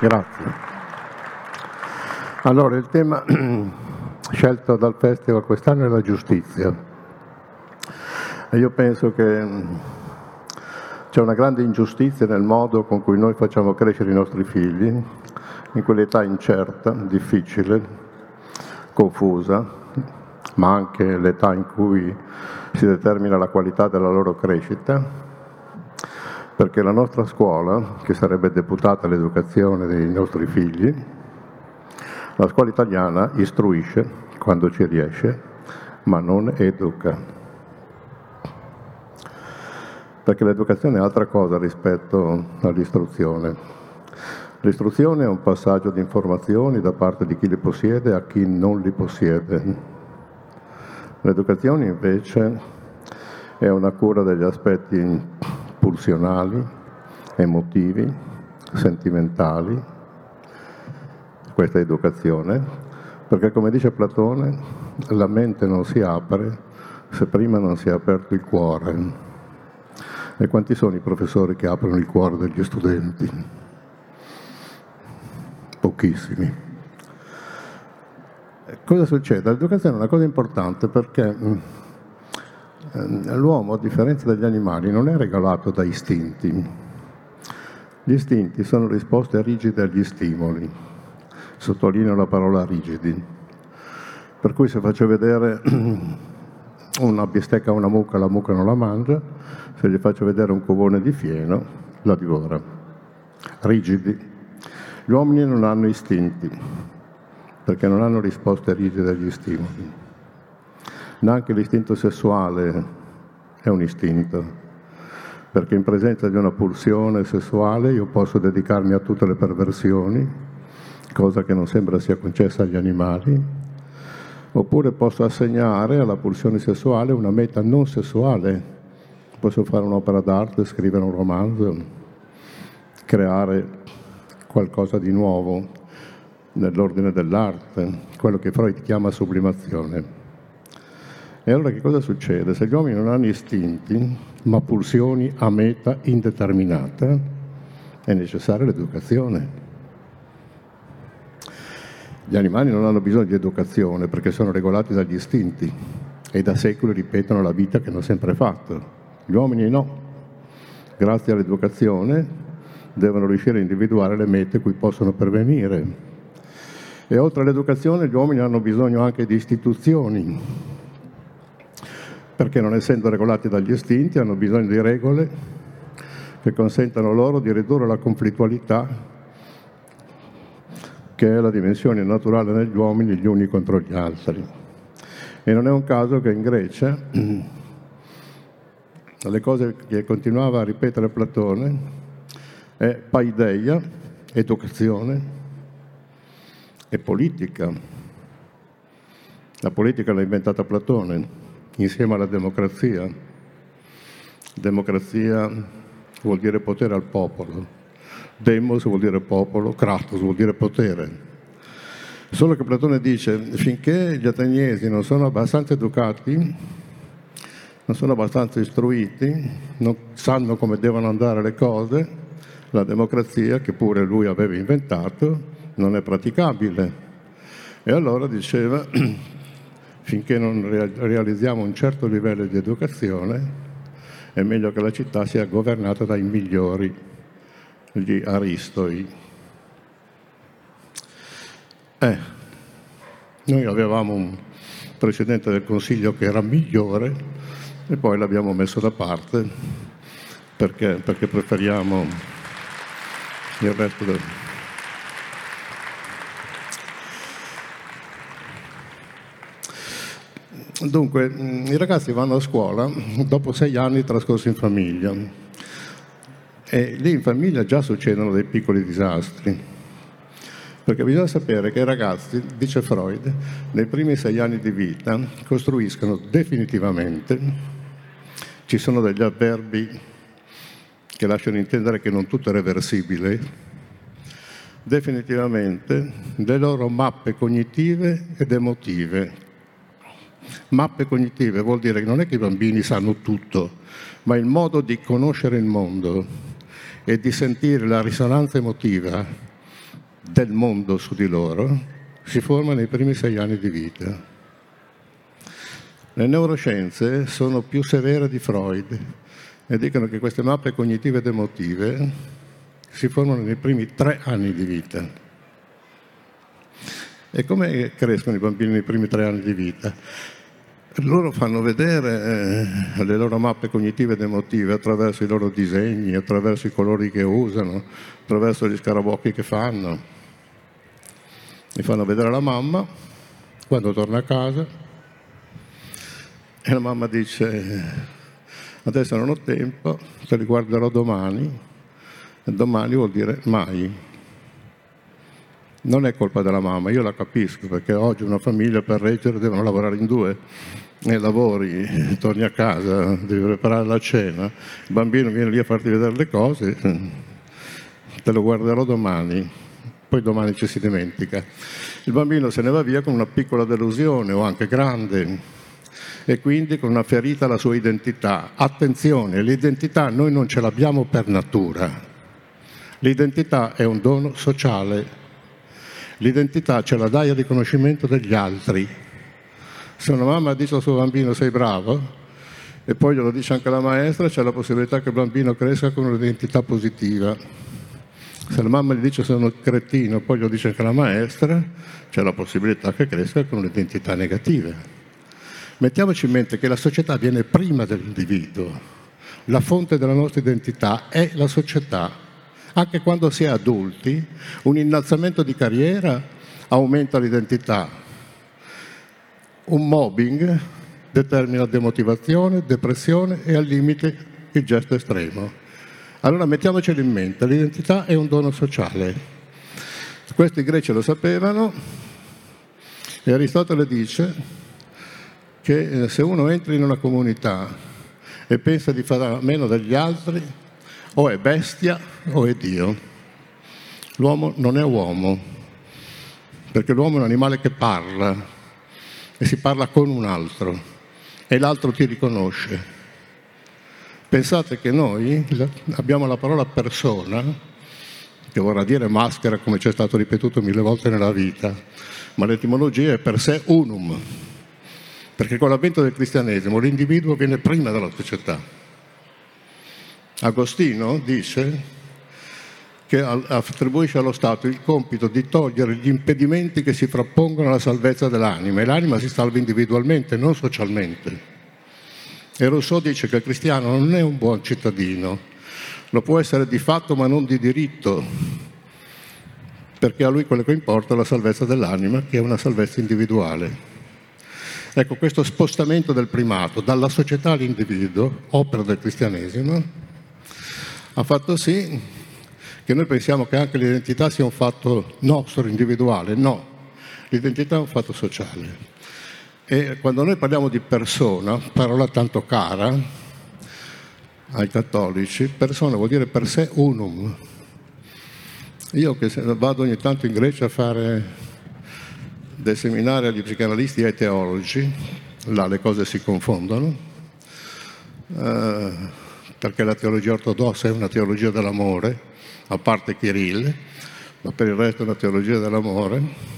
Grazie. Allora, il tema scelto dal Festival quest'anno è la giustizia. E io penso che mm, c'è una grande ingiustizia nel modo con cui noi facciamo crescere i nostri figli, in quell'età incerta, difficile, confusa, ma anche l'età in cui si determina la qualità della loro crescita, perché la nostra scuola, che sarebbe deputata all'educazione dei nostri figli, la scuola italiana istruisce quando ci riesce, ma non educa. Perché l'educazione è altra cosa rispetto all'istruzione. L'istruzione è un passaggio di informazioni da parte di chi li possiede a chi non li possiede. L'educazione invece è una cura degli aspetti pulsionali, emotivi, sentimentali, questa educazione, perché come dice Platone, la mente non si apre se prima non si è aperto il cuore. E quanti sono i professori che aprono il cuore degli studenti? Pochissimi. Cosa succede? L'educazione è una cosa importante perché mm, l'uomo, a differenza degli animali, non è regolato da istinti. Gli istinti sono risposte rigide agli stimoli sottolineo la parola rigidi. Per cui se faccio vedere una bistecca a una mucca, la mucca non la mangia, se gli faccio vedere un covone di fieno, la divora. Rigidi. Gli uomini non hanno istinti, perché non hanno risposte rigide agli stimoli. Neanche l'istinto sessuale è un istinto, perché in presenza di una pulsione sessuale io posso dedicarmi a tutte le perversioni, cosa che non sembra sia concessa agli animali, oppure posso assegnare alla pulsione sessuale una meta non sessuale. Posso fare un'opera d'arte, scrivere un romanzo, creare qualcosa di nuovo nell'ordine dell'arte, quello che Freud chiama sublimazione. E allora che cosa succede? Se gli uomini non hanno istinti, ma pulsioni a meta indeterminata, è necessaria l'educazione. Gli animali non hanno bisogno di educazione perché sono regolati dagli istinti e da secoli ripetono la vita che hanno sempre fatto. Gli uomini no. Grazie all'educazione devono riuscire a individuare le mete cui possono pervenire. E oltre all'educazione gli uomini hanno bisogno anche di istituzioni, perché non essendo regolati dagli istinti hanno bisogno di regole che consentano loro di ridurre la conflittualità che è la dimensione naturale negli uomini gli uni contro gli altri. E non è un caso che in Grecia le cose che continuava a ripetere Platone è paideia, educazione e politica. La politica l'ha inventata Platone insieme alla democrazia. Democrazia vuol dire potere al popolo Demos vuol dire popolo, Kratos vuol dire potere. Solo che Platone dice, finché gli ateniesi non sono abbastanza educati, non sono abbastanza istruiti, non sanno come devono andare le cose, la democrazia, che pure lui aveva inventato, non è praticabile. E allora diceva, finché non realizziamo un certo livello di educazione, è meglio che la città sia governata dai migliori gli aristoi. Eh, noi avevamo un Presidente del Consiglio che era migliore e poi l'abbiamo messo da parte perché, perché preferiamo il resto del... Dunque, i ragazzi vanno a scuola dopo sei anni trascorsi in famiglia e lì in famiglia già succedono dei piccoli disastri. Perché bisogna sapere che i ragazzi, dice Freud, nei primi sei anni di vita costruiscono definitivamente, ci sono degli avverbi che lasciano intendere che non tutto è reversibile, definitivamente le loro mappe cognitive ed emotive. Mappe cognitive vuol dire che non è che i bambini sanno tutto, ma il modo di conoscere il mondo, e di sentire la risonanza emotiva del mondo su di loro si forma nei primi sei anni di vita. Le neuroscienze sono più severe di Freud e dicono che queste mappe cognitive ed emotive si formano nei primi tre anni di vita. E come crescono i bambini nei primi tre anni di vita? Loro fanno vedere eh, le loro mappe cognitive ed emotive attraverso i loro disegni, attraverso i colori che usano, attraverso gli scarabocchi che fanno. Mi fanno vedere la mamma quando torna a casa e la mamma dice adesso non ho tempo, te li guarderò domani. E domani vuol dire mai. Non è colpa della mamma, io la capisco perché oggi una famiglia per reggere devono lavorare in due e lavori, torni a casa, devi preparare la cena, il bambino viene lì a farti vedere le cose, te lo guarderò domani poi domani ci si dimentica. Il bambino se ne va via con una piccola delusione o anche grande e quindi con una ferita alla sua identità. Attenzione, l'identità noi non ce l'abbiamo per natura. L'identità è un dono sociale. L'identità ce la dai a riconoscimento degli altri. Se una mamma dice al suo bambino sei bravo, e poi glielo dice anche la maestra, c'è la possibilità che il bambino cresca con un'identità positiva se la mamma gli dice sono cretino, poi lo dice anche la maestra, c'è la possibilità che cresca con un'identità negativa. Mettiamoci in mente che la società viene prima dell'individuo. La fonte della nostra identità è la società. Anche quando si è adulti, un innalzamento di carriera aumenta l'identità. Un mobbing determina demotivazione, depressione e al limite il gesto estremo. Allora mettiamocelo in mente, l'identità è un dono sociale. Questi greci lo sapevano e Aristotele dice che eh, se uno entra in una comunità e pensa di fare a meno degli altri, o è bestia o è Dio. L'uomo non è uomo, perché l'uomo è un animale che parla e si parla con un altro e l'altro ti riconosce. Pensate che noi abbiamo la parola persona, che vorrà dire maschera come ci è stato ripetuto mille volte nella vita, ma l'etimologia è per sé unum, perché con l'avvento del cristianesimo l'individuo viene prima della società. Agostino dice che attribuisce allo Stato il compito di togliere gli impedimenti che si frappongono alla salvezza dell'anima e l'anima si salva individualmente, non socialmente. E Rousseau dice che il cristiano non è un buon cittadino, lo può essere di fatto ma non di diritto, perché a lui quello che importa è la salvezza dell'anima, che è una salvezza individuale. Ecco, questo spostamento del primato dalla società all'individuo, opera del cristianesimo, ha fatto sì che noi pensiamo che anche l'identità sia un fatto nostro, individuale. No, l'identità è un fatto sociale. E quando noi parliamo di persona, parola tanto cara ai cattolici, persona vuol dire per sé unum. Io che vado ogni tanto in Grecia a fare dei seminari agli psicanalisti e ai teologi, là le cose si confondono, eh, perché la teologia ortodossa è una teologia dell'amore, a parte Kirill, ma per il resto è una teologia dell'amore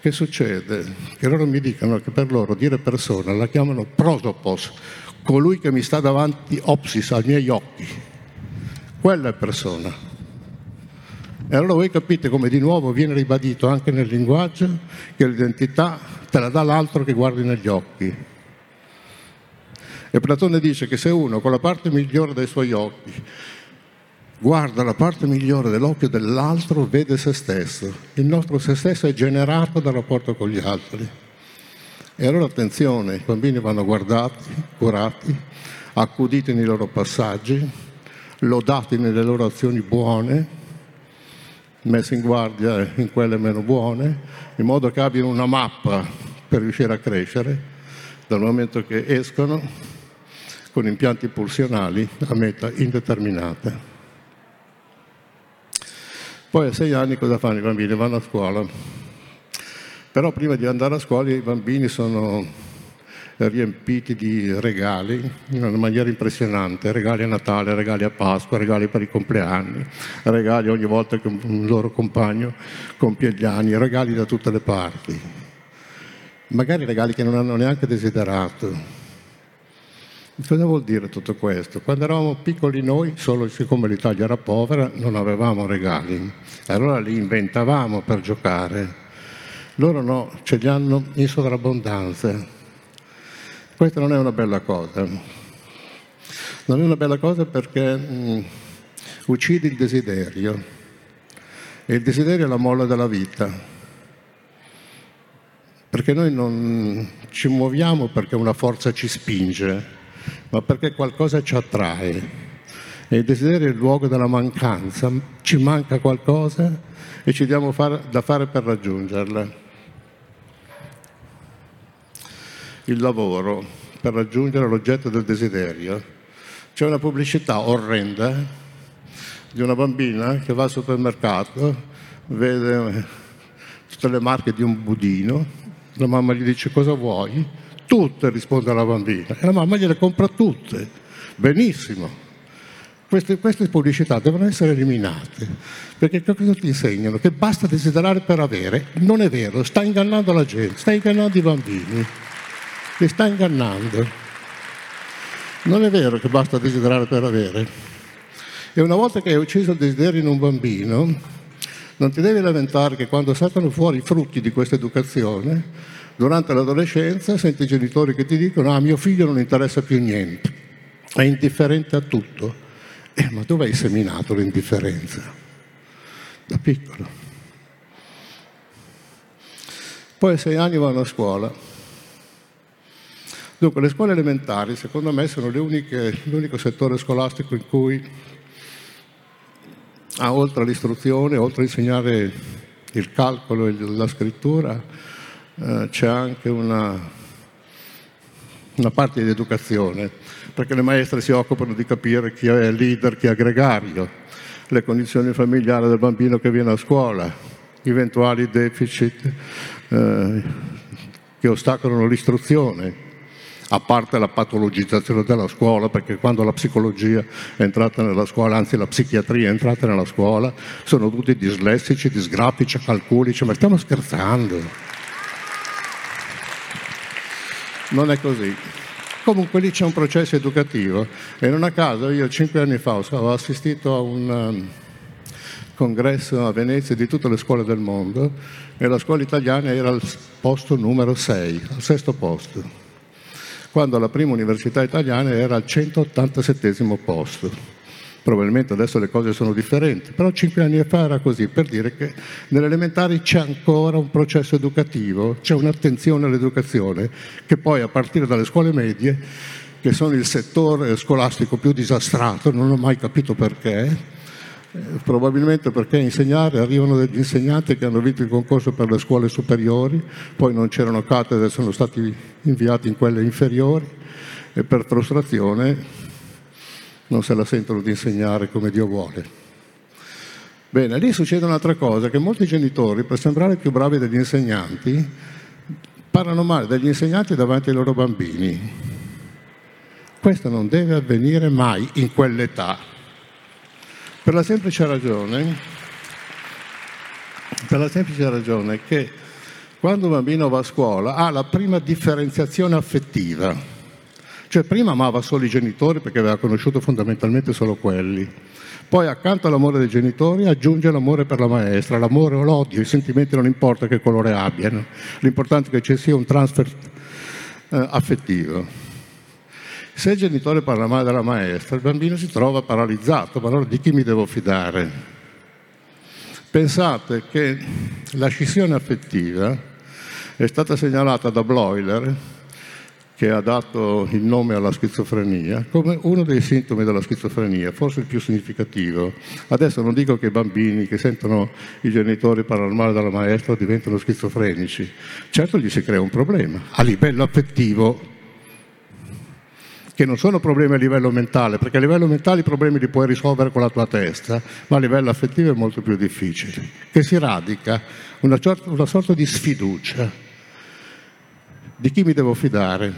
che succede? Che loro mi dicono che per loro dire persona la chiamano prosopos, colui che mi sta davanti opsis ai miei occhi. Quella è persona. E allora voi capite come di nuovo viene ribadito anche nel linguaggio che l'identità te la dà l'altro che guardi negli occhi. E Platone dice che se uno con la parte migliore dei suoi occhi guarda la parte migliore dell'occhio dell'altro, vede se stesso. Il nostro se stesso è generato dal rapporto con gli altri. E allora attenzione, i bambini vanno guardati, curati, accuditi nei loro passaggi, lodati nelle loro azioni buone, messi in guardia in quelle meno buone, in modo che abbiano una mappa per riuscire a crescere dal momento che escono con impianti pulsionali a meta indeterminata. Poi a sei anni cosa fanno i bambini? Vanno a scuola. Però prima di andare a scuola i bambini sono riempiti di regali in una maniera impressionante, regali a Natale, regali a Pasqua, regali per i compleanni, regali ogni volta che un loro compagno compie gli anni, regali da tutte le parti, magari regali che non hanno neanche desiderato. Cosa vuol dire tutto questo? Quando eravamo piccoli noi, solo siccome l'Italia era povera, non avevamo regali. Allora li inventavamo per giocare. Loro no, ce li hanno in sovrabbondanza. Questa non è una bella cosa. Non è una bella cosa perché mh, mm, uccide il desiderio. E il desiderio è la molla della vita. Perché noi non ci muoviamo perché una forza ci spinge, ma perché qualcosa ci attrae. E il desiderio è il luogo della mancanza, ci manca qualcosa e ci diamo fare, da fare per raggiungerla. il lavoro per raggiungere l'oggetto del desiderio. C'è una pubblicità orrenda di una bambina che va al supermercato, vede tutte le marche di un budino, la mamma gli dice cosa vuoi? Tutte, risponde la bambina, e la mamma gliele compra tutte. Benissimo. Queste, queste, pubblicità devono essere eliminate perché cosa ti insegnano? Che basta desiderare per avere. Non è vero, sta ingannando la gente, sta ingannando i bambini ti sta ingannando. Non è vero che basta desiderare per avere. E una volta che hai ucciso il desiderio in un bambino, non ti devi lamentare che quando saltano fuori i frutti di questa educazione, durante l'adolescenza senti i genitori che ti dicono ah mio figlio non interessa più niente, è indifferente a tutto. Eh, ma dove hai seminato l'indifferenza? Da piccolo. Poi a sei anni vanno a scuola Dunque, le scuole elementari, secondo me, sono uniche, l'unico settore scolastico in cui, ah, oltre all'istruzione, oltre a insegnare il calcolo e la scrittura, eh, c'è anche una, una parte di educazione, perché le maestre si occupano di capire chi è leader, chi è gregario, le condizioni familiari del bambino che viene a scuola, eventuali deficit eh, che ostacolano l'istruzione a parte la patologizzazione della scuola, perché quando la psicologia è entrata nella scuola, anzi la psichiatria è entrata nella scuola, sono tutti dislessici, disgrafici, calculici, ma stiamo scherzando. Non è così. Comunque lì c'è un processo educativo e non a caso io cinque anni fa ho assistito a un um, congresso a Venezia di tutte le scuole del mondo e la scuola italiana era al posto numero 6, al sesto posto quando la prima università italiana era al 187 posto. Probabilmente adesso le cose sono differenti, però cinque anni fa era così, per dire che nelle elementari c'è ancora un processo educativo, c'è un'attenzione all'educazione che poi a partire dalle scuole medie, che sono il settore scolastico più disastrato, non ho mai capito perché, eh, probabilmente perché insegnare arrivano degli insegnanti che hanno vinto il concorso per le scuole superiori, poi non c'erano cattedre, sono stati inviati in quelle inferiori e per frustrazione non se la sentono di insegnare come Dio vuole. Bene, lì succede un'altra cosa, che molti genitori, per sembrare più bravi degli insegnanti, parlano male degli insegnanti davanti ai loro bambini. Questo non deve avvenire mai in quell'età per la semplice ragione, la semplice ragione che quando un bambino va a scuola ha la prima differenziazione affettiva. Cioè prima amava solo i genitori perché aveva conosciuto fondamentalmente solo quelli. Poi accanto all'amore dei genitori aggiunge l'amore per la maestra, l'amore o l'odio, i sentimenti non importa che colore abbiano, l'importante è che ci sia un transfer eh, affettivo. Se il genitore parla male della maestra, il bambino si trova paralizzato, ma allora di chi mi devo fidare? Pensate che la scissione affettiva è stata segnalata da Bloiler, che ha dato il nome alla schizofrenia, come uno dei sintomi della schizofrenia, forse il più significativo. Adesso non dico che i bambini che sentono i genitori parlare male della maestra diventano schizofrenici, certo gli si crea un problema a livello affettivo che non sono problemi a livello mentale, perché a livello mentale i problemi li puoi risolvere con la tua testa, ma a livello affettivo è molto più difficile, che si radica una, sorta, una sorta di sfiducia. Di chi mi devo fidare?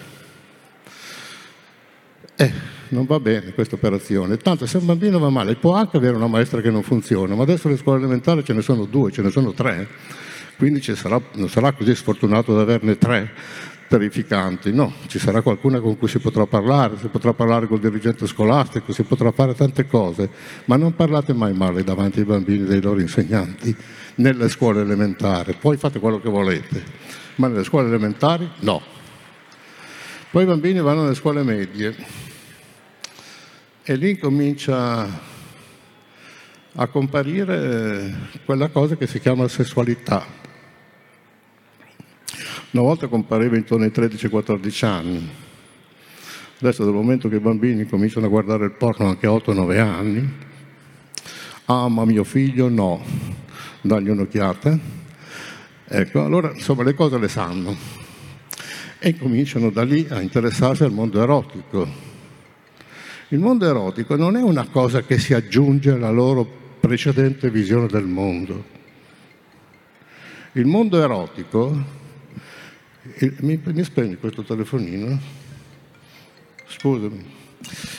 Eh, non va bene questa operazione. Tanto se un bambino va male, può anche avere una maestra che non funziona, ma adesso le scuole elementari ce ne sono due, ce ne sono tre, quindi sarà, non sarà così sfortunato ad averne tre terrificanti, no, ci sarà qualcuna con cui si potrà parlare, si potrà parlare col dirigente scolastico, si potrà fare tante cose, ma non parlate mai male davanti ai bambini dei loro insegnanti nelle scuole elementari, poi fate quello che volete, ma nelle scuole elementari no. Poi i bambini vanno nelle scuole medie e lì comincia a comparire quella cosa che si chiama sessualità una volta compareva intorno ai 13-14 anni. Adesso dal momento che i bambini cominciano a guardare il porno anche a 8-9 anni, ama mio figlio? No, dagli un'occhiata. Ecco, allora insomma le cose le sanno e cominciano da lì a interessarsi al mondo erotico. Il mondo erotico non è una cosa che si aggiunge alla loro precedente visione del mondo. Il mondo erotico mi, mi spegni questo telefonino? Scusami.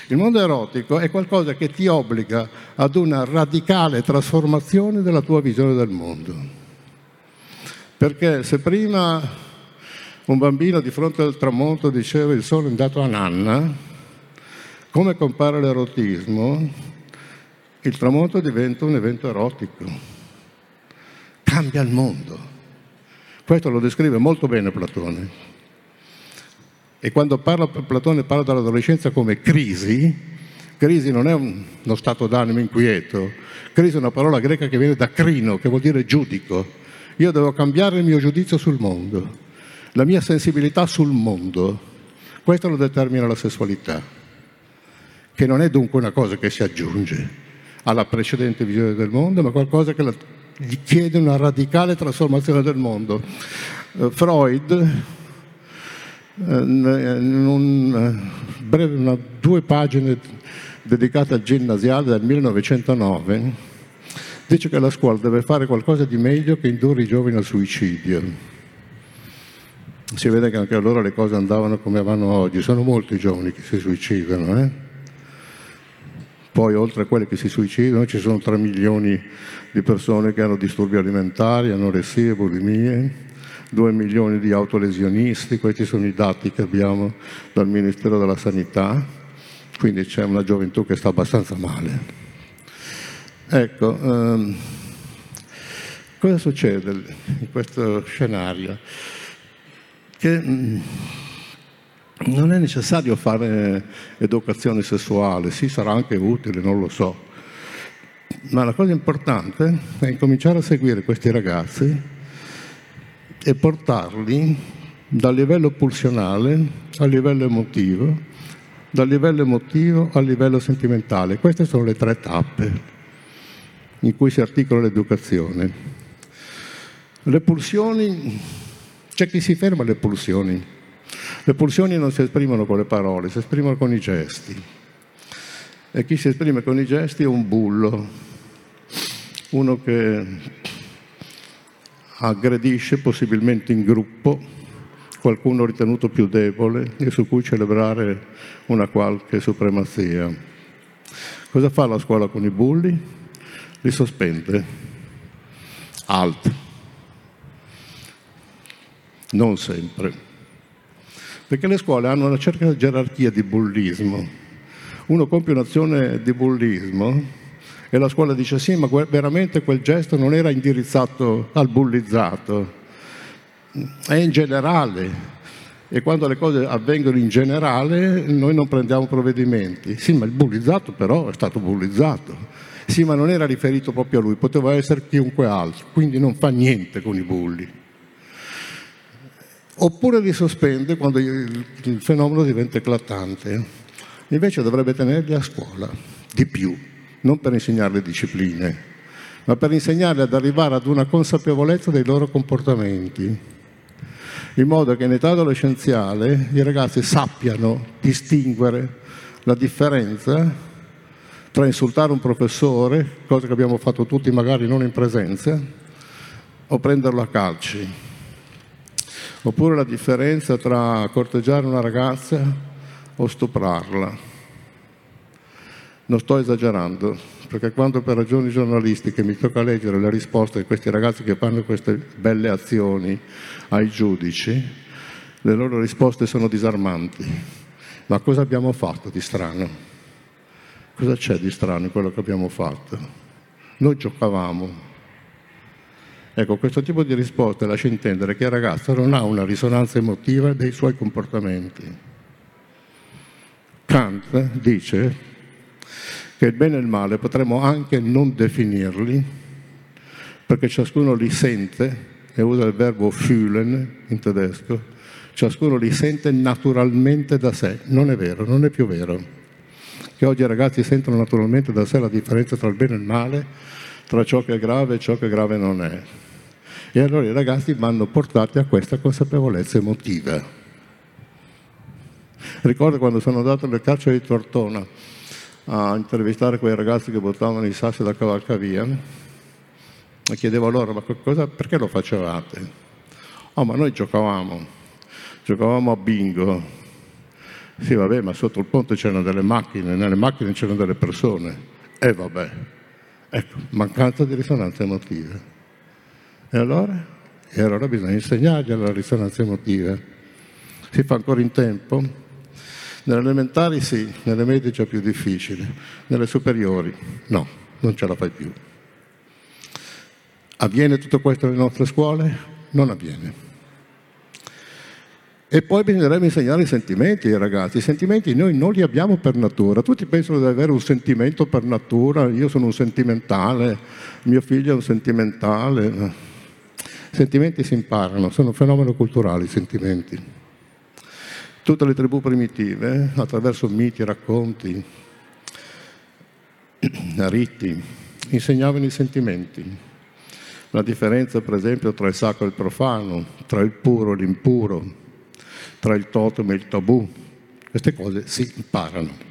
Il mondo erotico è qualcosa che ti obbliga ad una radicale trasformazione della tua visione del mondo. Perché se prima un bambino di fronte al tramonto diceva il sole è andato a nanna, come compare l'erotismo, il tramonto diventa un evento erotico. Cambia il mondo. Questo lo descrive molto bene Platone. E quando parla, Platone parla dell'adolescenza come crisi, crisi non è un, uno stato d'animo inquieto, crisi è una parola greca che viene da crino, che vuol dire giudico. Io devo cambiare il mio giudizio sul mondo, la mia sensibilità sul mondo. Questo lo determina la sessualità, che non è dunque una cosa che si aggiunge alla precedente visione del mondo, ma qualcosa che gli chiede una radicale trasformazione del mondo. Uh, Freud, uh, in un, uh, breve, una, due pagine dedicate al ginnasiale del 1909, dice che la scuola deve fare qualcosa di meglio che indurre i giovani al suicidio. Si vede che anche allora le cose andavano come vanno oggi, sono molti i giovani che si suicidano. Eh? Poi oltre a quelli che si suicidano ci sono 3 milioni di persone che hanno disturbi alimentari, anoressie, bulimie, 2 milioni di autolesionisti, questi sono i dati che abbiamo dal Ministero della Sanità, quindi c'è una gioventù che sta abbastanza male. Ecco, ehm, cosa succede in questo scenario? Che mm, non è necessario fare educazione sessuale, sì sarà anche utile, non lo so, ma la cosa importante è incominciare a seguire questi ragazzi e portarli dal livello pulsionale al livello emotivo, dal livello emotivo al livello sentimentale. Queste sono le tre tappe in cui si articola l'educazione. Le pulsioni, c'è chi si ferma alle pulsioni, le pulsioni non si esprimono con le parole, si esprimono con i gesti. E chi si esprime con i gesti è un bullo, uno che aggredisce possibilmente in gruppo qualcuno ritenuto più debole e su cui celebrare una qualche supremazia. Cosa fa la scuola con i bulli? Li sospende. Alt. Non sempre perché le scuole hanno una certa gerarchia di bullismo. Uno compie un'azione di bullismo e la scuola dice sì, ma veramente quel gesto non era indirizzato al bullizzato, è in generale. E quando le cose avvengono in generale noi non prendiamo provvedimenti. Sì, ma il bullizzato però è stato bullizzato. Sì, ma non era riferito proprio a lui, poteva essere chiunque altro, quindi non fa niente con i bulli oppure li sospende quando il, fenomeno diventa eclatante. Invece dovrebbe tenerli a scuola, di più, non per insegnarle discipline, ma per insegnarli ad arrivare ad una consapevolezza dei loro comportamenti, in modo che in età adolescenziale i ragazzi sappiano distinguere la differenza tra insultare un professore, cosa che abbiamo fatto tutti magari non in presenza, o prenderlo a calci. Oppure la differenza tra corteggiare una ragazza o stuprarla. Non sto esagerando, perché quando per ragioni giornalistiche mi tocca leggere le risposte di questi ragazzi che fanno queste belle azioni ai giudici, le loro risposte sono disarmanti. Ma cosa abbiamo fatto di strano? Cosa c'è di strano in quello che abbiamo fatto? Noi giocavamo. Ecco, questo tipo di risposta lascia intendere che il ragazzo non ha una risonanza emotiva dei suoi comportamenti. Kant dice che il bene e il male potremmo anche non definirli, perché ciascuno li sente, e usa il verbo fühlen in tedesco, ciascuno li sente naturalmente da sé. Non è vero, non è più vero. Che oggi i ragazzi sentono naturalmente da sé la differenza tra il bene e il male, tra ciò che è grave e ciò che grave non è. E allora i ragazzi vanno portati a questa consapevolezza emotiva. Ricordo quando sono andato nel carcere di Tortona a intervistare quei ragazzi che buttavano i sassi da cavalcavia e chiedevo loro ma cosa, perché lo facevate? Oh ma noi giocavamo, giocavamo a bingo. Sì vabbè ma sotto il ponte c'erano delle macchine, nelle macchine c'erano delle persone. E eh, vabbè, ecco, mancanza di risonanza emotiva. E allora? E allora bisogna insegnargli la risonanza emotiva. Si fa ancora in tempo? Nelle elementari sì, nelle medie è più difficile, nelle superiori no, non ce la fai più. Avviene tutto questo nelle nostre scuole? Non avviene. E poi bisognerebbe insegnare i sentimenti ai ragazzi. I sentimenti noi non li abbiamo per natura. Tutti pensano di avere un sentimento per natura. Io sono un sentimentale, mio figlio è un sentimentale. I sentimenti si imparano, sono fenomeni culturali i sentimenti. Tutte le tribù primitive, attraverso miti, racconti, riti, insegnavano i sentimenti. La differenza, per esempio, tra il sacro e il profano, tra il puro e l'impuro, tra il totem e il tabù. Queste cose si imparano.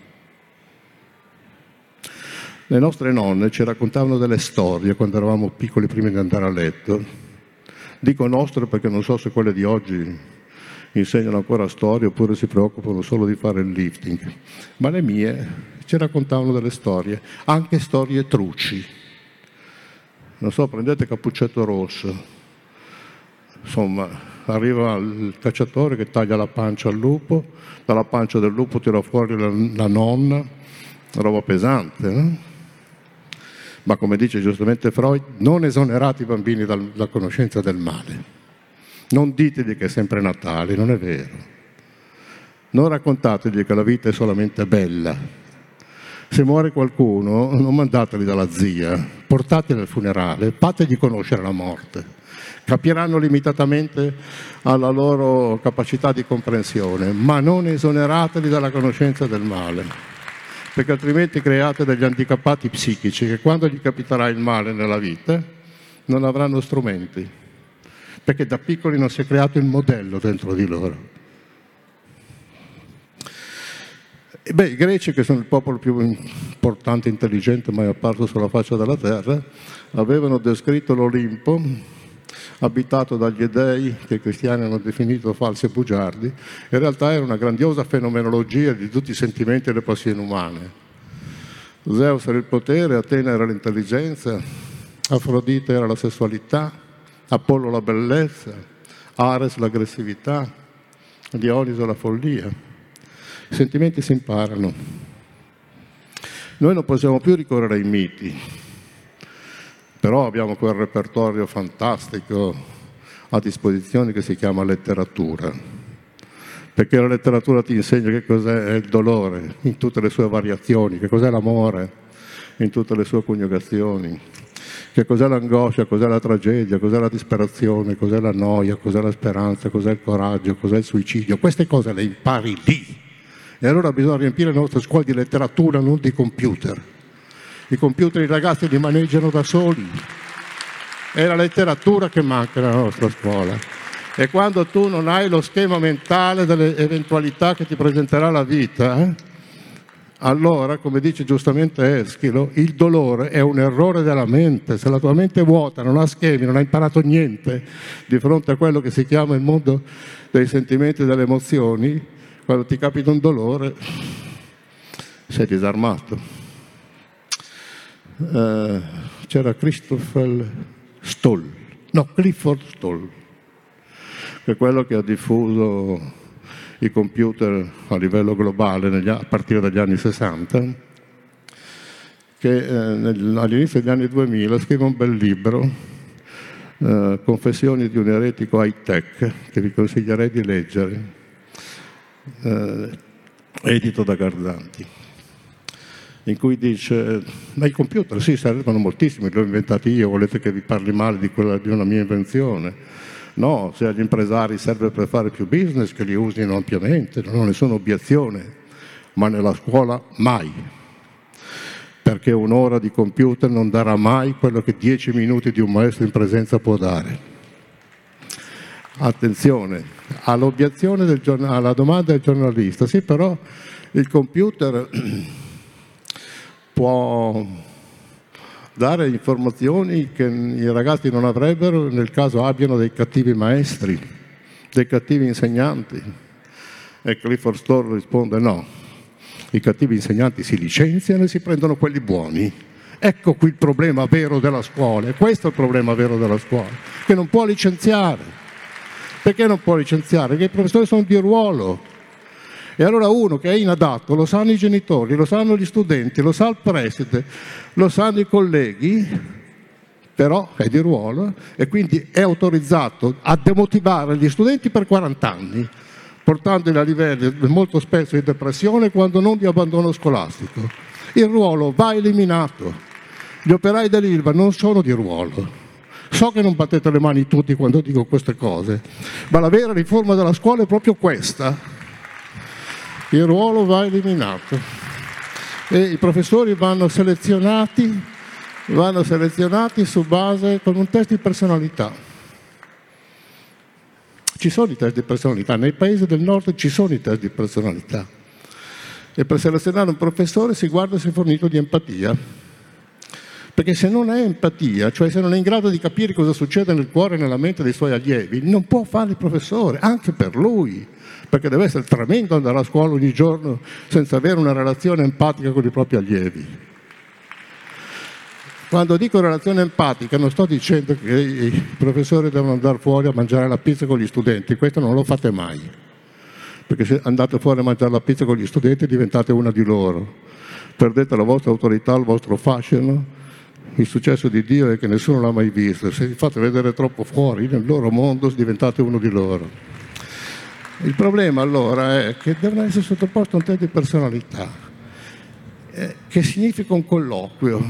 Le nostre nonne ci raccontavano delle storie quando eravamo piccoli prima di andare a letto. Dico nostre perché non so se quelle di oggi insegnano ancora storie oppure si preoccupano solo di fare il lifting, ma le mie ci raccontavano delle storie, anche storie truci. Non so, prendete Cappuccetto Rosso, insomma, arriva il cacciatore che taglia la pancia al lupo, dalla pancia del lupo tira fuori la, la nonna, roba pesante, no? Ma come dice giustamente Freud, non esonerate i bambini dalla conoscenza del male. Non ditegli che è sempre Natale, non è vero. Non raccontategli che la vita è solamente bella. Se muore qualcuno, non mandateli dalla zia, portateli al funerale, fategli conoscere la morte. Capiranno limitatamente alla loro capacità di comprensione, ma non esonerateli dalla conoscenza del male, perché altrimenti create degli handicappati psichici che quando gli capiterà il male nella vita non avranno strumenti perché da piccoli non si è creato il modello dentro di loro. Beh, i greci, che sono il popolo più importante e intelligente mai apparso sulla faccia della terra, avevano descritto l'Olimpo abitato dagli dei che i cristiani hanno definito falsi e bugiardi, in realtà era una grandiosa fenomenologia di tutti i sentimenti e le passioni umane. Zeus era il potere, Atena era l'intelligenza, Afrodite era la sessualità, Apollo la bellezza, Ares l'aggressività, Dioniso la follia. I sentimenti si imparano. Noi non possiamo più ricorrere ai miti, però abbiamo quel repertorio fantastico a disposizione che si chiama letteratura, perché la letteratura ti insegna che cos'è il dolore in tutte le sue variazioni, che cos'è l'amore in tutte le sue coniugazioni, che cos'è l'angoscia, cos'è la tragedia, cos'è la disperazione, cos'è la noia, cos'è la speranza, cos'è il coraggio, cos'è il suicidio. Queste cose le impari lì. E allora bisogna riempire le nostre scuole di letteratura, non di computer. I computer i ragazzi li maneggiano da soli. È la letteratura che manca nella nostra scuola. E quando tu non hai lo schema mentale delle eventualità che ti presenterà la vita, allora, come dice giustamente Eschilo, il dolore è un errore della mente. Se la tua mente è vuota, non ha schemi, non ha imparato niente di fronte a quello che si chiama il mondo dei sentimenti e delle emozioni, quando ti capita un dolore, sei disarmato. Eh, c'era Christopher Stoll, no, Clifford Stoll, che è quello che ha diffuso i computer a livello globale negli, a partire dagli anni 60, che eh, all'inizio degli anni 2000 scrive un bel libro, eh, Confessioni di un eretico high-tech, che vi consiglierei di leggere, eh, edito da Garzanti in cui dice ma i computer sì servono moltissimo, li ho inventati io, volete che vi parli male di, quella, di una mia invenzione? No, se agli impresari serve per fare più business, che li usino ampiamente, non ho nessuna obiezione, ma nella scuola mai. Perché un'ora di computer non darà mai quello che dieci minuti di un maestro in presenza può dare. Attenzione, all'obiezione del alla domanda del giornalista, sì però il computer può dare informazioni che i ragazzi non avrebbero nel caso abbiano dei cattivi maestri, dei cattivi insegnanti. E Clifford Store risponde no, i cattivi insegnanti si licenziano e si prendono quelli buoni. Ecco qui il problema vero della scuola, e questo è il problema vero della scuola, che non può licenziare. Perché non può licenziare? Perché i professori sono di ruolo, e allora uno che è inadatto lo sanno i genitori, lo sanno gli studenti, lo sa il preside, lo sanno i colleghi, però è di ruolo e quindi è autorizzato a demotivare gli studenti per 40 anni, portandoli a livelli molto spesso di depressione quando non di abbandono scolastico. Il ruolo va eliminato. Gli operai dell'ILVA non sono di ruolo. So che non battete le mani tutti quando dico queste cose, ma la vera riforma della scuola è proprio questa il ruolo va eliminato e i professori vanno selezionati, vanno selezionati su base con un test di personalità. Ci sono i test di personalità, nei paesi del nord ci sono i test di personalità e per selezionare un professore si guarda se è fornito di empatia. Perché se non è empatia, cioè se non è in grado di capire cosa succede nel cuore e nella mente dei suoi allievi, non può fare il professore, anche per lui perché deve essere tremendo andare a scuola ogni giorno senza avere una relazione empatica con i propri allievi. Quando dico relazione empatica non sto dicendo che i professori devono andare fuori a mangiare la pizza con gli studenti, questo non lo fate mai, perché se andate fuori a mangiare la pizza con gli studenti diventate una di loro, perdete la vostra autorità, il vostro fascino, il successo di Dio è che nessuno l'ha mai visto, se vi fate vedere troppo fuori nel loro mondo diventate uno di loro. Il problema allora è che devono essere sottoposti a un test di personalità, eh, che significa un colloquio.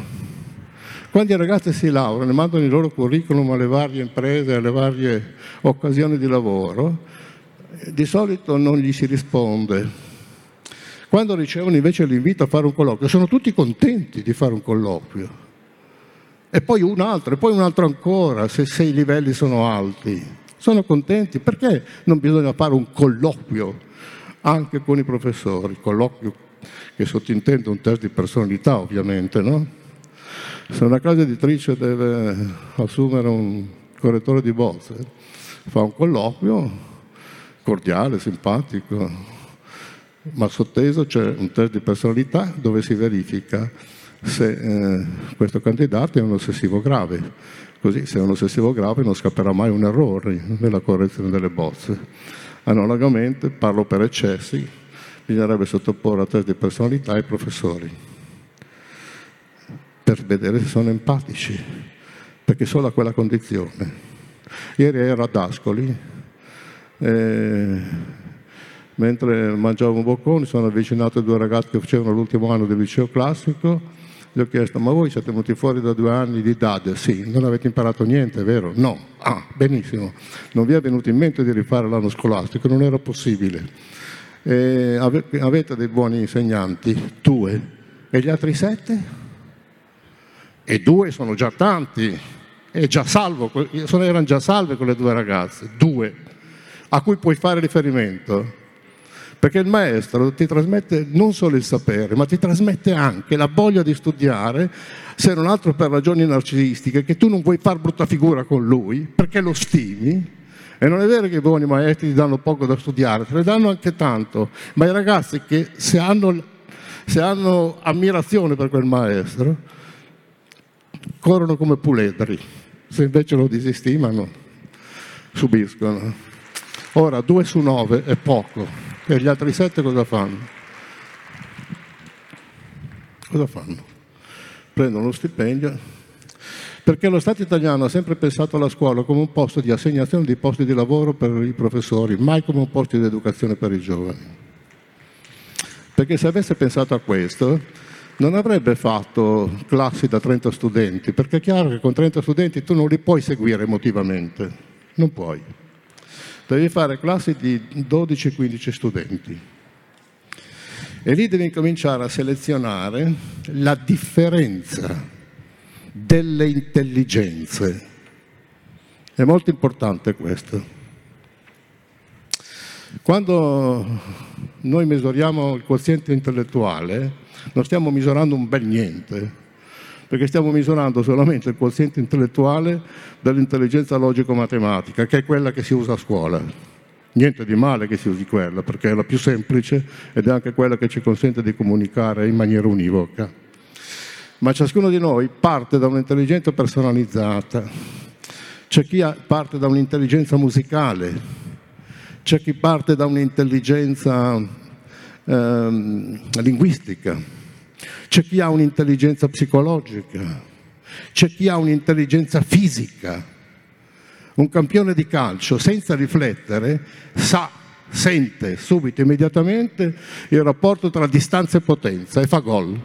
Quando i ragazzi si laureano e mandano il loro curriculum alle varie imprese, alle varie occasioni di lavoro, eh, di solito non gli si risponde. Quando ricevono invece l'invito a fare un colloquio, sono tutti contenti di fare un colloquio. E poi un altro, e poi un altro ancora, se, se i livelli sono alti sono contenti. Perché non bisogna fare un colloquio anche con i professori? Colloquio che sottintende un test di personalità, ovviamente, no? Se una casa editrice deve assumere un correttore di bozze, fa un colloquio cordiale, simpatico, ma sotteso c'è un test di personalità dove si verifica se eh, questo candidato è un ossessivo grave Così se è un ossessivo grave non scapperà mai un errore nella correzione delle bozze. Analogamente, parlo per eccessi, bisognerebbe sottoporre a test di personalità i professori per vedere se sono empatici, perché solo a quella condizione. Ieri ero ad Ascoli, e mentre mangiavo un boccone sono avvicinato a due ragazzi che facevano l'ultimo anno del liceo classico gli ho chiesto, ma voi siete venuti fuori da due anni di DAD? Sì, non avete imparato niente, vero? No. Ah, benissimo. Non vi è venuto in mente di rifare l'anno scolastico, non era possibile. E avete dei buoni insegnanti? Due. E gli altri sette? E due sono già tanti. È già salvo, erano già salve quelle due ragazze, due, a cui puoi fare riferimento. Perché il maestro ti trasmette non solo il sapere, ma ti trasmette anche la voglia di studiare, se non altro per ragioni narcisistiche, che tu non vuoi far brutta figura con lui, perché lo stimi. E non è vero che i buoni maestri ti danno poco da studiare, te ne danno anche tanto, ma i ragazzi che se hanno, se hanno ammirazione per quel maestro, corrono come puledri, se invece lo disestimano, subiscono. Ora, 2 su 9 è poco, e gli altri 7 cosa fanno? Cosa fanno? Prendono lo stipendio, perché lo Stato italiano ha sempre pensato alla scuola come un posto di assegnazione di posti di lavoro per i professori, mai come un posto di educazione per i giovani. Perché se avesse pensato a questo, non avrebbe fatto classi da 30 studenti, perché è chiaro che con 30 studenti tu non li puoi seguire emotivamente, non puoi. Devi fare classi di 12-15 studenti. E lì devi cominciare a selezionare la differenza delle intelligenze. È molto importante questo. Quando noi misuriamo il quoziente intellettuale, non stiamo misurando un bel niente, perché stiamo misurando solamente il quoziente intellettuale dell'intelligenza logico-matematica, che è quella che si usa a scuola. Niente di male che si usi quella, perché è la più semplice ed è anche quella che ci consente di comunicare in maniera univoca. Ma ciascuno di noi parte da un'intelligenza personalizzata, c'è chi parte da un'intelligenza musicale, c'è chi parte da un'intelligenza ehm, linguistica, c'è chi ha un'intelligenza psicologica, c'è chi ha un'intelligenza fisica. Un campione di calcio, senza riflettere, sa, sente subito, immediatamente il rapporto tra distanza e potenza e fa gol.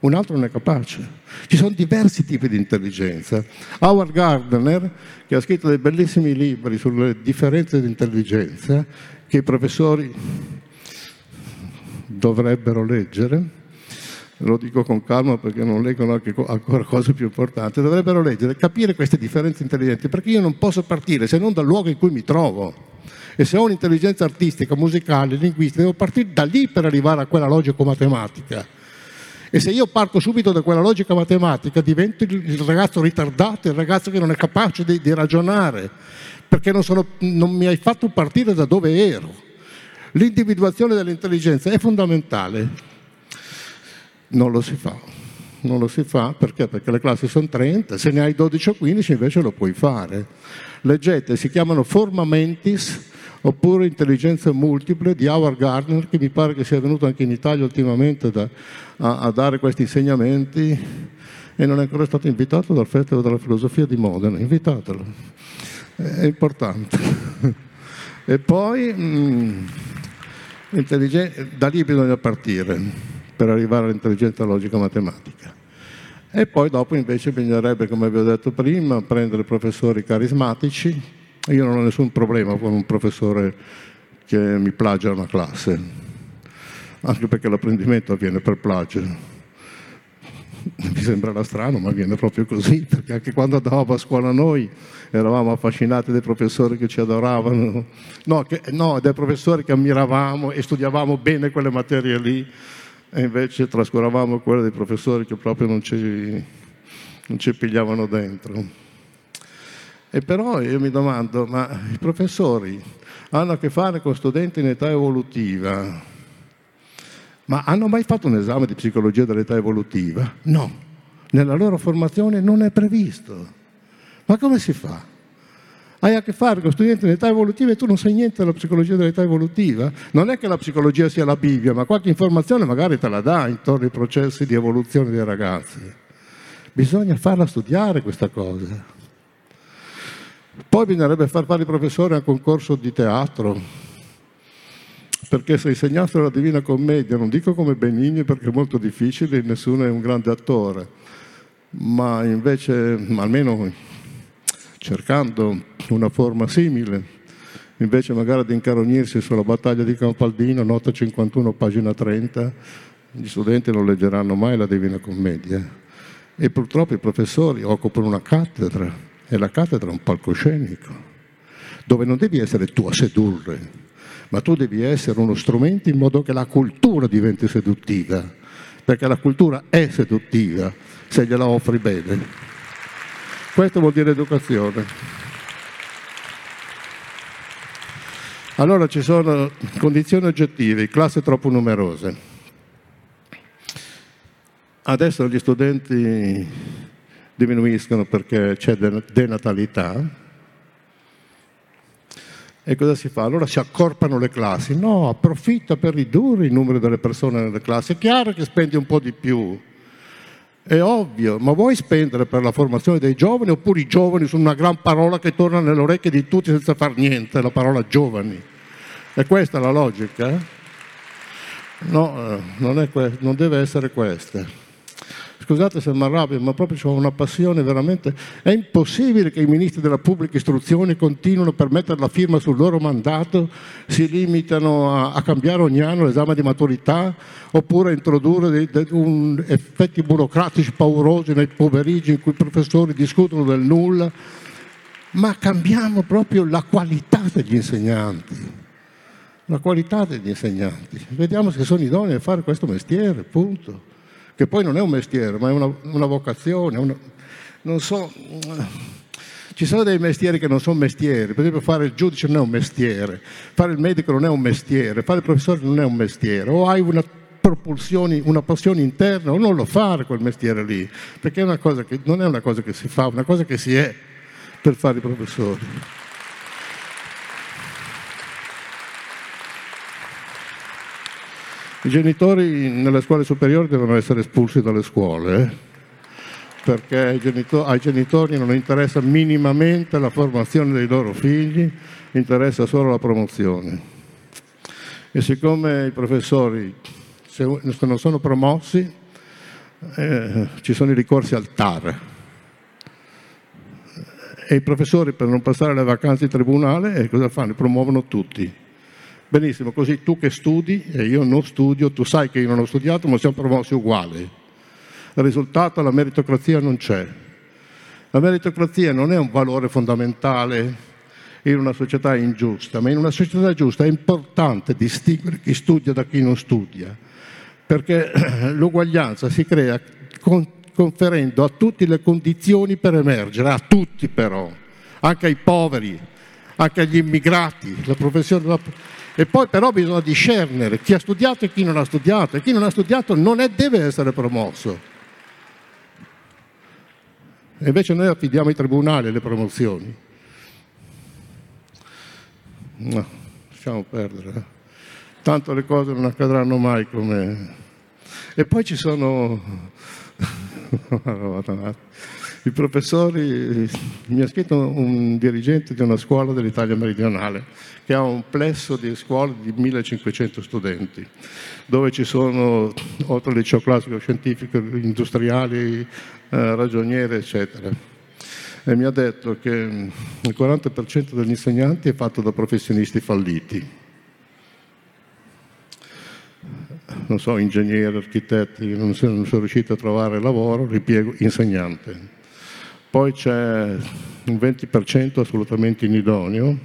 Un altro non è capace. Ci sono diversi tipi di intelligenza. Howard Gardner, che ha scritto dei bellissimi libri sulle differenze di intelligenza, che i professori dovrebbero leggere, lo dico con calma perché non leggono anche ancora cose più importanti, dovrebbero leggere, capire queste differenze intelligenti, perché io non posso partire se non dal luogo in cui mi trovo. E se ho un'intelligenza artistica, musicale, linguistica, devo partire da lì per arrivare a quella logico-matematica. E se io parto subito da quella logica matematica, divento il ragazzo ritardato, il ragazzo che non è capace di, di ragionare, perché non, sono, non mi hai fatto partire da dove ero. L'individuazione dell'intelligenza è fondamentale. Non lo si fa. Non lo si fa perché? Perché le classi sono 30, se ne hai 12 o 15 invece lo puoi fare. Leggete, si chiamano formamentis oppure intelligenze multiple di Howard Gardner, che mi pare che sia venuto anche in Italia ultimamente da, a, a, dare questi insegnamenti e non è ancora stato invitato dal Festival della Filosofia di Modena. Invitatelo, è importante. e poi... Mm, da lì bisogna partire per arrivare all'intelligenza logica matematica. E poi dopo invece bisognerebbe, come vi ho detto prima, prendere professori carismatici. Io non ho nessun problema con un professore che mi plagia una classe, anche perché l'apprendimento avviene per plagio mi sembrerà strano, ma viene proprio così, perché anche quando andavamo a scuola noi eravamo affascinati dai professori che ci adoravano, no, che, no, dai professori che ammiravamo e studiavamo bene quelle materie lì, e invece trascuravamo quelle dei professori che proprio non ci, non ci pigliavano dentro. E però io mi domando, ma i professori hanno a che fare con studenti in età evolutiva, ma hanno mai fatto un esame di psicologia dell'età evolutiva? No, nella loro formazione non è previsto. Ma come si fa? Hai a che fare con studenti in età evolutiva e tu non sai niente della psicologia dell'età evolutiva? Non è che la psicologia sia la Bibbia, ma qualche informazione magari te la dà intorno ai processi di evoluzione dei ragazzi. Bisogna farla studiare questa cosa. Poi bisognerebbe far fare i professori a un concorso di teatro, perché se insegnassero la Divina Commedia, non dico come Benigni perché è molto difficile, nessuno è un grande attore, ma invece, almeno cercando una forma simile, invece magari di incarognirsi sulla battaglia di Campaldino, nota 51, pagina 30, gli studenti non leggeranno mai la Divina Commedia. E purtroppo i professori occupano una cattedra e la cattedra è un palcoscenico, dove non devi essere tu a sedurre, ma tu devi essere uno strumento in modo che la cultura diventi seduttiva, perché la cultura è seduttiva se gliela offri bene. Questo vuol dire educazione. Allora ci sono condizioni oggettive, classi troppo numerose. Adesso gli studenti diminuiscono perché c'è denatalità. E cosa si fa? Allora si accorpano le classi. No, approfitta per ridurre il numero delle persone nelle classi. È chiaro che spendi un po' di più, è ovvio, ma vuoi spendere per la formazione dei giovani oppure i giovani sono una gran parola che torna nelle orecchie di tutti senza far niente, la parola giovani? È questa la logica? No, eh, non, que- non deve essere questa scusate se mi arrabbio, ma proprio ho una passione veramente. È impossibile che i ministri della pubblica istruzione continuino per mettere la firma sul loro mandato, si limitano a, a cambiare ogni anno l'esame di maturità oppure a introdurre dei, dei, un, effetti burocratici paurosi nei pomeriggi in cui i professori discutono del nulla. Ma cambiamo proprio la qualità degli insegnanti la qualità degli insegnanti. Vediamo se sono idonei a fare questo mestiere, punto che poi non è un mestiere, ma è una, una vocazione, una, non so, ci sono dei mestieri che non sono mestieri, per esempio fare il giudice non è un mestiere, fare il medico non è un mestiere, fare il professore non è un mestiere, o hai una una passione interna o non lo fare quel mestiere lì, perché è che, non è una cosa che si fa, è una cosa che si è per fare i professori. I genitori nelle scuole superiori devono essere espulsi dalle scuole, eh? perché ai genitori, ai genitori non interessa minimamente la formazione dei loro figli, interessa solo la promozione. E siccome i professori, non sono promossi, eh, ci sono i ricorsi al TAR. E i professori per non passare le vacanze in tribunale, eh, cosa fanno? Promuovono tutti Benissimo, così tu che studi e io non studio, tu sai che io non ho studiato, ma siamo promossi uguali. Il risultato, la meritocrazia non c'è. La meritocrazia non è un valore fondamentale in una società ingiusta, ma in una società giusta è importante distinguere chi studia da chi non studia, perché l'uguaglianza si crea conferendo a tutti le condizioni per emergere, a tutti però, anche ai poveri, anche agli immigrati. La professione, la e poi però bisogna discernere chi ha studiato e chi non ha studiato. E chi non ha studiato non è, deve essere promosso. E invece noi affidiamo ai tribunali le promozioni. No, lasciamo perdere. Eh. Tanto le cose non accadranno mai come... E poi ci sono... I professori, mi ha scritto un dirigente di una scuola dell'Italia meridionale che ha un plesso di scuole di 1500 studenti, dove ci sono, oltre al liceo classico scientifico, industriali, eh, ragionieri, eccetera. E mi ha detto che il 40% degli insegnanti è fatto da professionisti falliti. Non so, ingegneri, architetti, non sono, non sono riusciti a trovare lavoro, ripiego insegnante poi c'è un 20% assolutamente inidoneo,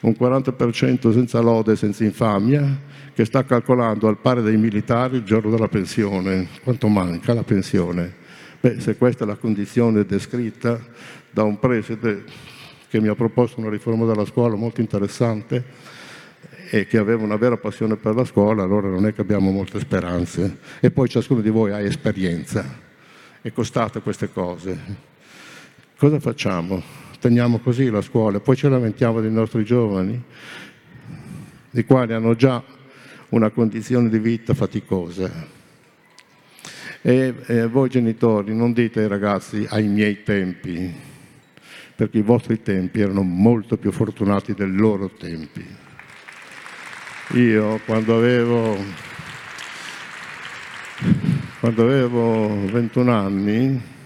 un 40% senza lode, senza infamia, che sta calcolando al pari dei militari il giorno della pensione, quanto manca la pensione. Beh, se questa è la condizione descritta da un preside che mi ha proposto una riforma della scuola molto interessante e che aveva una vera passione per la scuola, allora non è che abbiamo molte speranze. E poi ciascuno di voi ha esperienza e costate queste cose. Cosa facciamo? Teniamo così la scuola, poi ci lamentiamo dei nostri giovani, i quali hanno già una condizione di vita faticosa. E, e voi genitori non dite ai ragazzi ai miei tempi, perché i vostri tempi erano molto più fortunati dei loro tempi. Io quando avevo, quando avevo 21 anni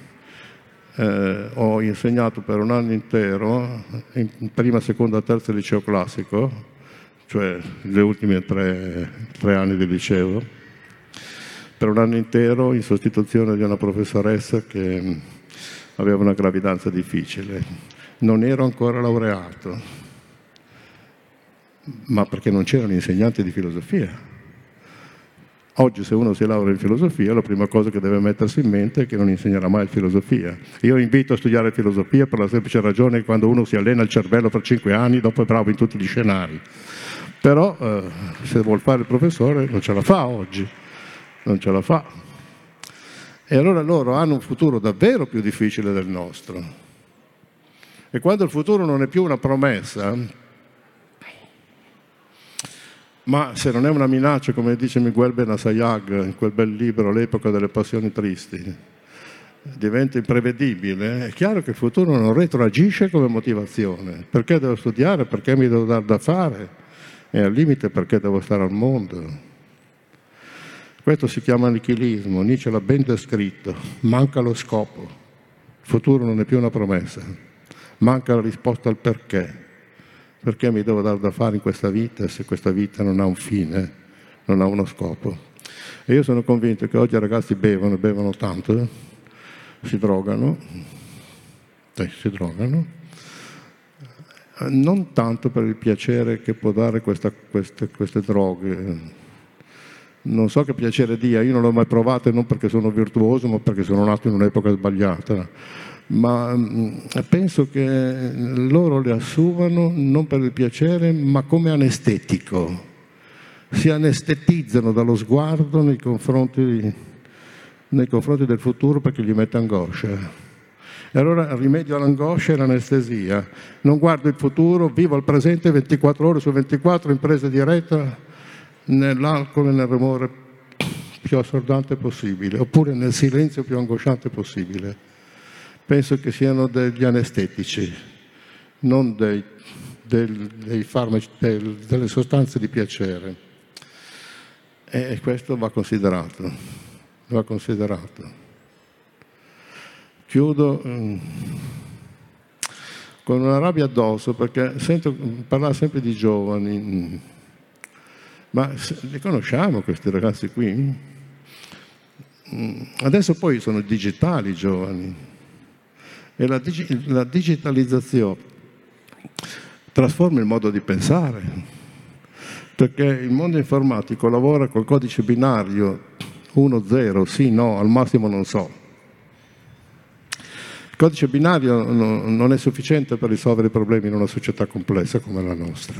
eh, ho insegnato per un anno intero, in prima, seconda, terza liceo classico, cioè le ultime tre, tre anni di liceo, per un anno intero in sostituzione di una professoressa che mm, aveva una gravidanza difficile. Non ero ancora laureato, ma perché non c'erano insegnanti di filosofia Oggi se uno si laurea in filosofia, la prima cosa che deve mettersi in mente è che non insegnerà mai filosofia. Io invito a studiare filosofia per la semplice ragione che quando uno si allena il cervello per cinque anni, dopo è bravo in tutti gli scenari. Però eh, se vuol fare il professore non ce la fa oggi, non ce la fa. E allora loro hanno un futuro davvero più difficile del nostro. E quando il futuro non è più una promessa, ma se non è una minaccia, come dice Miguel Benasayag in quel bel libro, L'epoca delle passioni tristi, diventa imprevedibile, è chiaro che il futuro non retroagisce come motivazione. Perché devo studiare? Perché mi devo dare da fare? E al limite perché devo stare al mondo? Questo si chiama nichilismo, Nietzsche l'ha ben descritto, manca lo scopo, il futuro non è più una promessa, manca la risposta al perché. Perché mi devo dare da fare in questa vita se questa vita non ha un fine, non ha uno scopo? E io sono convinto che oggi i ragazzi bevono, bevono tanto, eh? si drogano, eh, si drogano, non tanto per il piacere che può dare questa, queste, queste droghe. Non so che piacere dia, io non l'ho mai provato non perché sono virtuoso, ma perché sono nato in un'epoca sbagliata ma mm, penso che loro le assumano non per il piacere, ma come anestetico. Si anestetizzano dallo sguardo nei confronti, nei confronti del futuro perché gli mette angoscia. E allora il rimedio all'angoscia è l'anestesia. Non guardo il futuro, vivo al presente 24 ore su 24 in presa diretta nell'alcol e nel rumore più assordante possibile, oppure nel silenzio più angosciante possibile penso che siano degli anestetici, non dei, del, dei farmaci, del, delle sostanze di piacere. E questo va considerato, va considerato. Chiudo um, con una rabbia addosso perché sento parlare sempre di giovani, ma li conosciamo questi ragazzi qui? Mm, adesso poi sono digitali i giovani, e la, dig- la digitalizzazione trasforma il modo di pensare, perché il mondo informatico lavora col codice binario 1-0, sì, no, al massimo non so. Il codice binario non è sufficiente per risolvere i problemi in una società complessa come la nostra.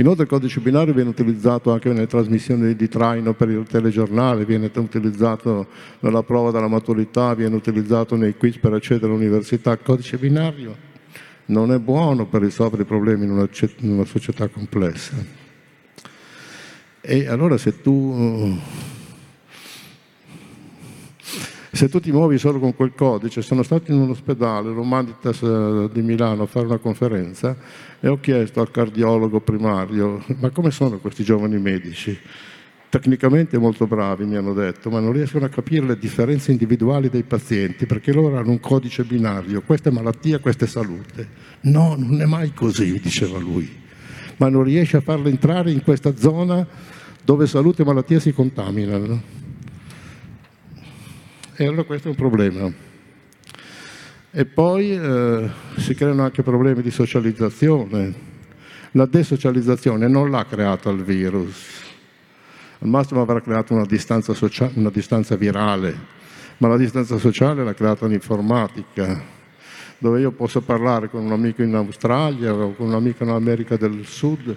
Inoltre il codice binario viene utilizzato anche nelle trasmissioni di traino per il telegiornale, viene utilizzato nella prova della maturità, viene utilizzato nei quiz per accedere all'università. Il codice binario non è buono per risolvere i problemi in una, in una società complessa. E allora se tu se tu ti muovi solo con quel codice, sono stato in un ospedale, l'Humanitas eh, di Milano, a fare una conferenza e ho chiesto al cardiologo primario, ma come sono questi giovani medici? Tecnicamente molto bravi, mi hanno detto, ma non riescono a capire le differenze individuali dei pazienti perché loro hanno un codice binario, questa è malattia, questa è salute. No, non è mai così, diceva lui, ma non riesce a farle entrare in questa zona dove salute e malattia si contaminano. E allora questo è un problema. E poi eh, si creano anche problemi di socializzazione. La desocializzazione non l'ha creata il virus, al massimo avrà creato una distanza, sociale, una distanza virale, ma la distanza sociale l'ha creata l'informatica, dove io posso parlare con un amico in Australia o con un amico in America del Sud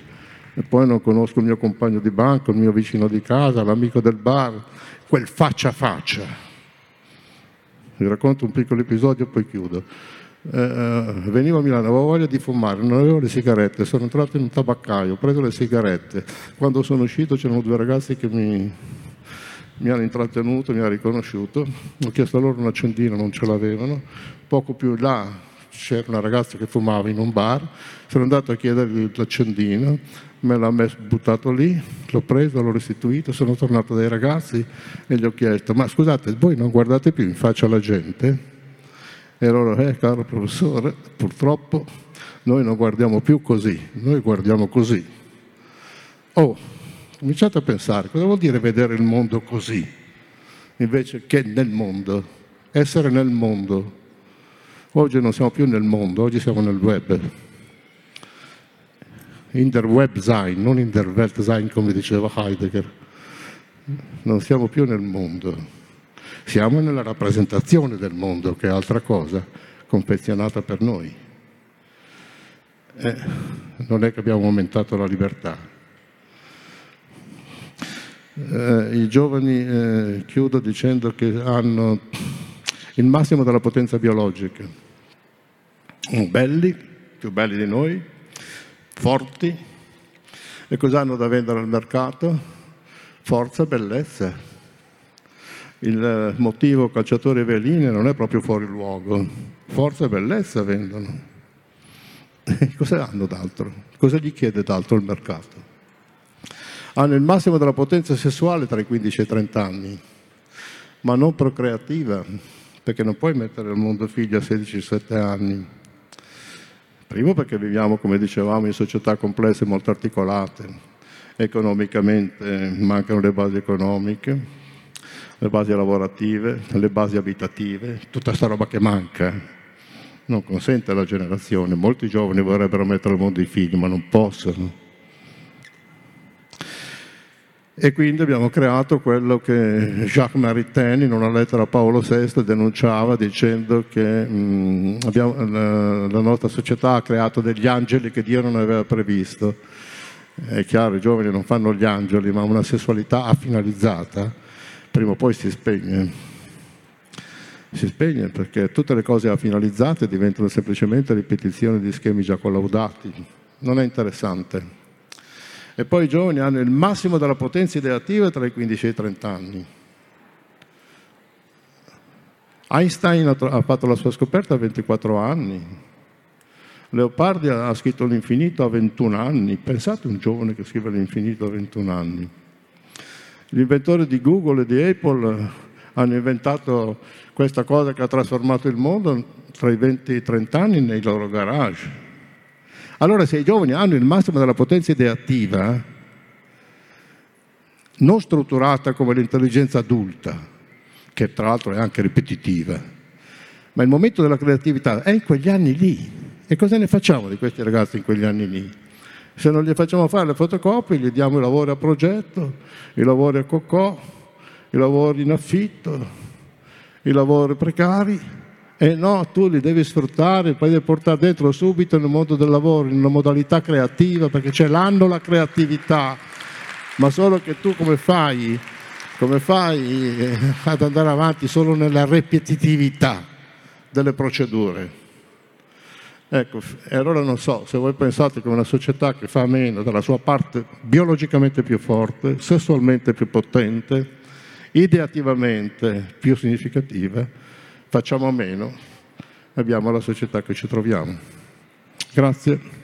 e poi non conosco il mio compagno di banco, il mio vicino di casa, l'amico del bar, quel faccia a faccia vi racconto un piccolo episodio e poi chiudo. Eh, eh, venivo a Milano, avevo voglia di fumare, non avevo le sigarette, sono entrato in un tabaccaio, ho preso le sigarette. Quando sono uscito c'erano due ragazzi che mi, mi hanno intrattenuto, mi hanno riconosciuto, ho chiesto loro un accendino, non ce l'avevano. Poco più là c'era una ragazza che fumava in un bar, sono andato a chiedergli l'accendino, me l'ha buttato lì, l'ho preso, l'ho restituito, sono tornato dai ragazzi e gli ho chiesto, ma scusate, voi non guardate più in faccia alla gente? E loro, eh caro professore, purtroppo noi non guardiamo più così, noi guardiamo così. Oh, cominciate a pensare, cosa vuol dire vedere il mondo così, invece che nel mondo, essere nel mondo. Oggi non siamo più nel mondo, oggi siamo nel web. In der Web sein, non in der Welt sein come diceva Heidegger. Non siamo più nel mondo, siamo nella rappresentazione del mondo, che è altra cosa, confezionata per noi. Eh, non è che abbiamo aumentato la libertà. eh, i giovani, eh, chiudo dicendo che hanno il massimo della potenza biologica, belli, più belli di noi, forti, e cosa hanno da vendere al mercato? Forza bellezza. Il motivo calciatori e veline non è proprio fuori luogo, forza e bellezza vendono. cosa hanno d'altro? Cosa gli chiede d'altro il mercato? Hanno il massimo della potenza sessuale tra i 15 e i 30 anni, ma non procreativa, perché non puoi mettere al mondo figli a 16-17 anni. Primo perché viviamo, come dicevamo, in società complesse molto articolate. Economicamente mancano le basi economiche, le basi lavorative, le basi abitative, tutta questa roba che manca non consente alla generazione. Molti giovani vorrebbero mettere al mondo i figli, ma non possono. E quindi abbiamo creato quello che Jacques Maritain in una lettera a Paolo VI denunciava dicendo che mh, abbiamo, la, la, nostra società ha creato degli angeli che Dio non aveva previsto. È chiaro, i giovani non fanno gli angeli, ma una sessualità affinalizzata prima o poi si spegne si spegne perché tutte le cose finalizzate diventano semplicemente ripetizioni di schemi già collaudati. Non è interessante. E poi i giovani hanno il massimo della potenza ideativa tra i 15 e i 30 anni. Einstein ha fatto la sua scoperta a 24 anni. Leopardi ha scritto l'infinito a 21 anni. Pensate un giovane che scrive l'infinito a 21 anni. Gli inventori di Google e di Apple hanno inventato questa cosa che ha trasformato il mondo tra i 20 e i 30 anni nei loro garage. Allora se i giovani hanno il massimo della potenza ideativa, non strutturata come l'intelligenza adulta, che tra l'altro è anche ripetitiva, ma il momento della creatività è in quegli anni lì. E cosa ne facciamo di questi ragazzi in quegli anni lì? Se non gli facciamo fare le fotocopie, gli diamo i lavori a progetto, i lavori a cocò, i lavori in affitto, i lavori precari, e no, tu li devi sfruttare, poi devi portare dentro subito nel mondo del lavoro, in una modalità creativa, perché ce l'hanno la creatività, ma solo che tu come fai, come fai eh, ad andare avanti solo nella ripetitività delle procedure. Ecco, e allora non so, se voi pensate che una società che fa meno della sua parte biologicamente più forte, sessualmente più potente, ideativamente più significativa, facciamo meno, abbiamo la società che ci troviamo. Grazie.